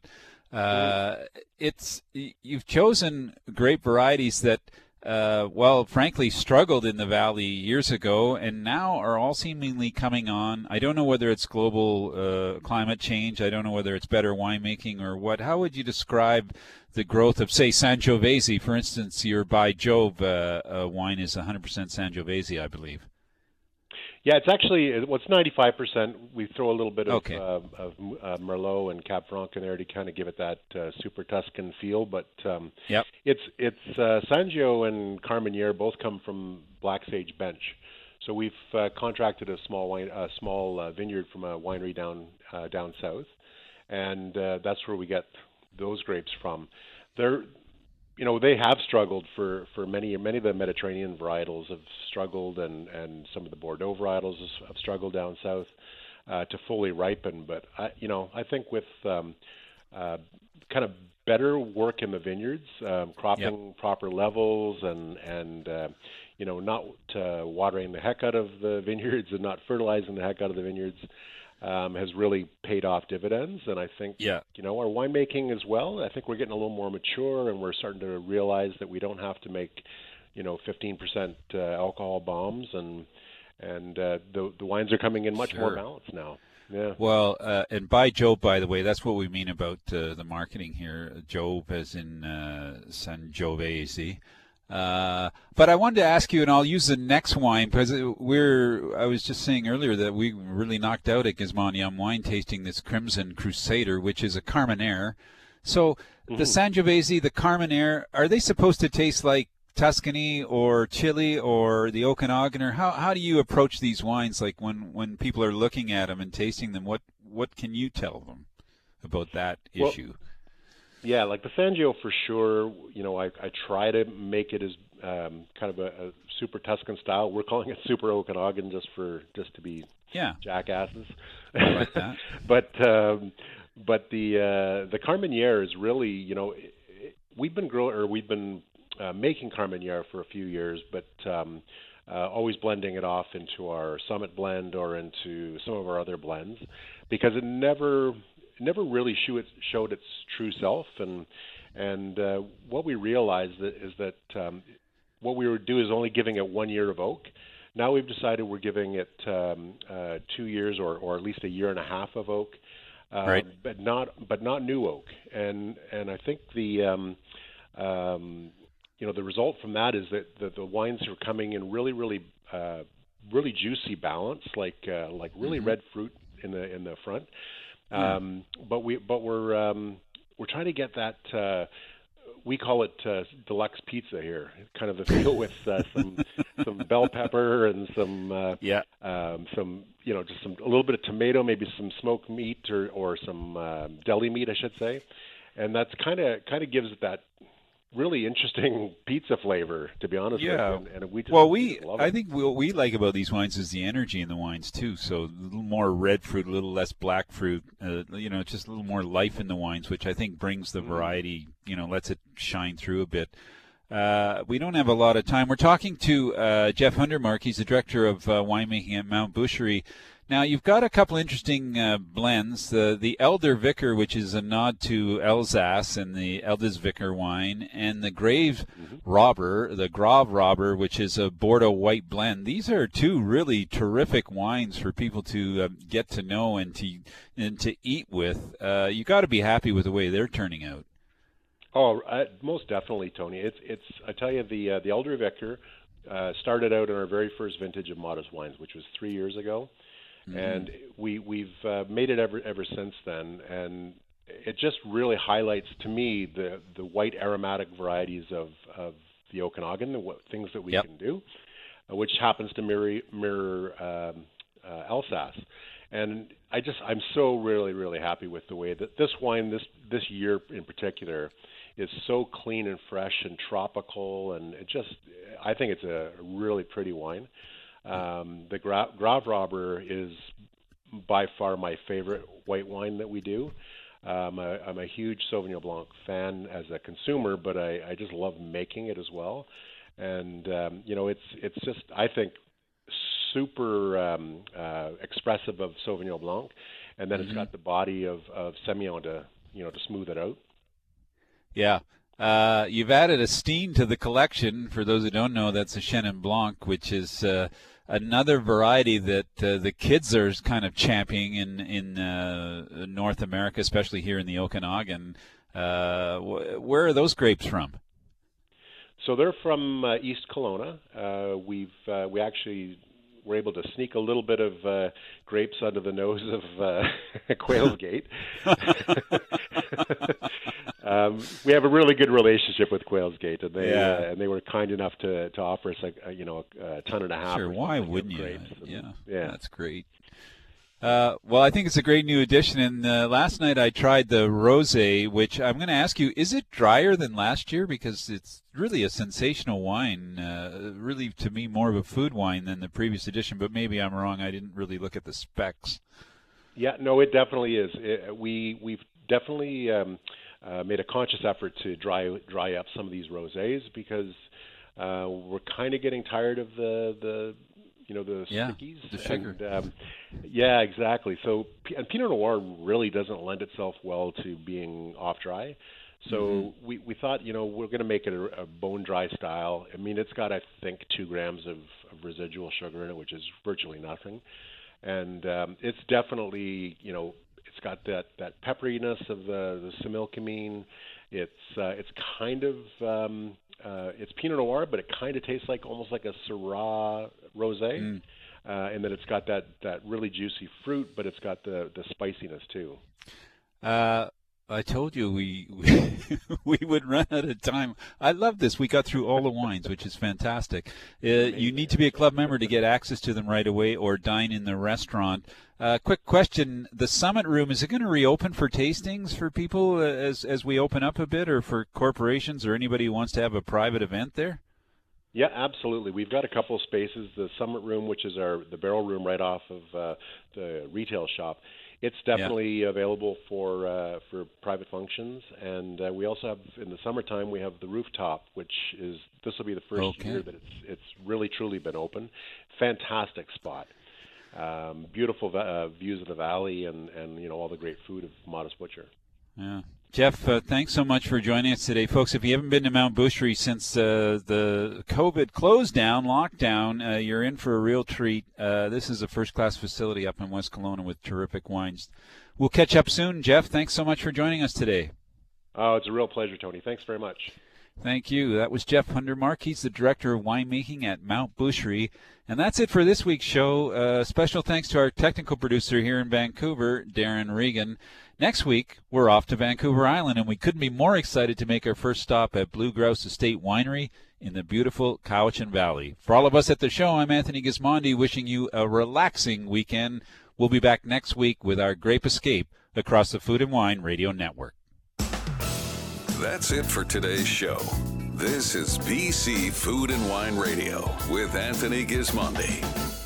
uh, it's you've chosen grape varieties that, uh, well, frankly, struggled in the valley years ago, and now are all seemingly coming on. I don't know whether it's global uh, climate change. I don't know whether it's better winemaking or what. How would you describe the growth of, say, Sangiovese, for instance? Your by Jove uh, uh, wine is 100% Sangiovese, I believe. Yeah, it's actually well, ninety five percent. We throw a little bit of Okay. uh, of uh, Merlot and Cab Franc in there to kind of give it that uh, super Tuscan feel. But um, Yep. it's it's uh, Sangio and Carmenere both come from Black Sage Bench. So we've uh, contracted a small wine, a small uh, vineyard from a winery down uh, down south, and uh, that's where we get those grapes from. They're you know they have struggled for for many many of the Mediterranean varietals have struggled and and some of the Bordeaux varietals have struggled down south uh, to fully ripen. But I you know I think with um, uh, kind of better work in the vineyards, um, cropping proper levels, and and uh, you know not uh, watering the heck out of the vineyards and not fertilizing the heck out of the vineyards. Um, has really paid off dividends, and I think Yeah. you know our winemaking as well. I think we're getting a little more mature, and we're starting to realize that we don't have to make you know 15% uh, alcohol bombs, and and uh, the the wines are coming in much more balanced now. Yeah. Well, uh, and by Jove, by the way, that's what we mean about uh, the marketing here. Jove as in uh, Sangiovese. Uh, but I wanted to ask you, and I'll use the next wine because we're. I was just saying earlier that we really knocked out at Gismondi on wine tasting this Crimson Crusader, which is a Carmenere. So the Sangiovese, the Carmenere, are they supposed to taste like Tuscany or Chile or the Okanagan, or how how do you approach these wines? Like when when people are looking at them and tasting them, what what can you tell them about that Well, issue? Yeah, like the Sangio for sure. You know, I, I try to make it as um, kind of a, a super Tuscan style. We're calling it super Okanagan just for just to be Yeah. jackasses. I like that. but um, but the uh, the Carmenere is really you know it, it, we've been growing or we've been uh, making Carmenere for a few years, but um, uh, always blending it off into our Summit blend or into some of our other blends because it never never really showed its true self and and uh, what we realized that is that um, what we would do is only giving it one year of oak. Now we've decided we're giving it um, uh, two years or, or at least a year and a half of oak, uh, Right. but not but not new oak. And and I think the um, um, you know the result from that is that, that the wines are coming in really really uh, really juicy balance, like uh, like really Mhm. red fruit in the in the front. Yeah. Um, but we but we're um, we're trying to get that. Uh, we call it uh, deluxe pizza here. Kind of the feel with uh, some some bell pepper and some uh, yeah um, some you know just some a little bit of tomato, maybe some smoked meat or or some uh, deli meat, I should say, and that's kind of kind of gives it that really interesting pizza flavor. To be honest, Yeah. with you. and, and we just, well, we I think what we like about these wines is the energy in the wines too. So a little more red fruit, a little less black fruit. Uh, you know, just a little more life in the wines, which I think brings Mm-hmm. the variety. You know, lets it shine through a bit. Uh, we don't have a lot of time. We're talking to uh, Jeff Hundertmark. He's the director of uh, winemaking at Mount Boucherie. Now you've got a couple interesting uh, blends. The the Elder Vicar, which is a nod to Alsace and the Edelzwicker wine, and the Grave Robber, the Grave Robber, which is a Bordeaux white blend. These are two really terrific wines for people to uh, get to know and to and to eat with. Uh, you got to be happy with the way they're turning out. Oh, uh, most definitely, Tony. It's it's. I tell you, the uh, the Elder Vicar uh, started out in our very first vintage of Modest Wines, which was three years ago, and we we've uh, made it ever ever since then, and it just really highlights to me the the white aromatic varieties of of the Okanagan, the what, things that we Yep. can do, uh, which happens to mirror mirror um, uh, Alsace. And I just I'm so really really happy with the way that this wine this this year in particular is so clean and fresh and tropical and it just I think it's a really pretty wine. Um, the Gra- Grave Robber is by far my favorite white wine that we do. Um, I, I'm a huge Sauvignon Blanc fan as a consumer, but I, I just love making it as well. And um, you know, it's it's just I think super um, uh, expressive of Sauvignon Blanc, and then it's Mhm. got the body of of Semillon to you know to smooth it out. Yeah. Uh, you've added a Steen to the collection. For those who don't know, that's a Chenin Blanc, which is uh, another variety that uh, the kids are kind of championing in in uh, North America, especially here in the Okanagan. Uh, wh- where are those grapes from? So they're from uh, East Kelowna. Uh, we've uh, we actually were able to sneak a little bit of uh, grapes under the nose of uh, Quails Gate. um, we have a really good relationship with Quails Gate, and they Yeah. uh, and they were kind enough to to offer us like a, you know a, a ton and a half. Sure, why wouldn't you? And- Yeah, yeah, that's great. Uh, well, I think it's a great new addition. And uh, last night I tried the rosé, which I'm going to ask you: is it drier than last year? Because it's really a sensational wine. Uh, really, to me, more of a food wine than the previous edition. But maybe I'm wrong. I didn't really look at the specs. Yeah, no, it definitely is. It, we we've definitely um, uh, made a conscious effort to dry dry up some of these rosés because uh, we're kind of getting tired of the the you know the Yeah, stickies. the sugar. And, um, yeah, exactly. So and Pinot Noir really doesn't lend itself well to being off dry. So Mhm. we we thought you know we're going to make it a, a bone dry style. I mean it's got I think two grams of, of residual sugar in it, which is virtually nothing and um, it's definitely you know it's got that that pepperiness of the the similkameen. It's uh, it's kind of um, uh, it's Pinot Noir, but it kind of tastes like almost like a Syrah rosé. Mm. Uh, and then it's got that, that really juicy fruit, but it's got the, the spiciness too. Uh, I told you we, we would run out of time. I love this. We got through all the wines, which is fantastic. Uh, you need to be a club member to get access to them right away, or dine in the restaurant. Uh, quick question: The Summit Room is it going to reopen for tastings for people uh, as as we open up a bit, or for corporations or anybody who wants to have a private event there? Yeah, absolutely. We've got a couple of spaces. The Summit Room, which is our the barrel room right off of uh, the retail shop, it's definitely available for uh, for private functions. And uh, we also have in the summertime we have the rooftop, which is this will be the first Okay. year that it's it's really truly been open. Fantastic spot. Um, beautiful uh, views of the valley and, and you know all the great food of Modest Butcher. Yeah. Jeff, uh, thanks so much for joining us today, folks. If you haven't been to Mount Boucherie since uh, the COVID closed down, lockdown, uh, you're in for a real treat. Uh, this is a first-class facility up in West Kelowna with terrific wines. We'll catch up soon, Jeff. Thanks so much for joining us today. Oh, it's a real pleasure, Tony. Thanks very much. Thank you. That was Jeff Hundertmark. He's the director of winemaking at Mount Boucherie. And that's it for this week's show. Uh, special thanks to our technical producer here in Vancouver, Darren Regan. Next week, we're off to Vancouver Island, and we couldn't be more excited to make our first stop at Blue Grouse Estate Winery in the beautiful Cowichan Valley. For all of us at the show, I'm Anthony Gismondi wishing you a relaxing weekend. We'll be back next week with our Grape Escape across the Food and Wine Radio Network. That's it for today's show. This is BC Food and Wine Radio with Anthony Gismondi.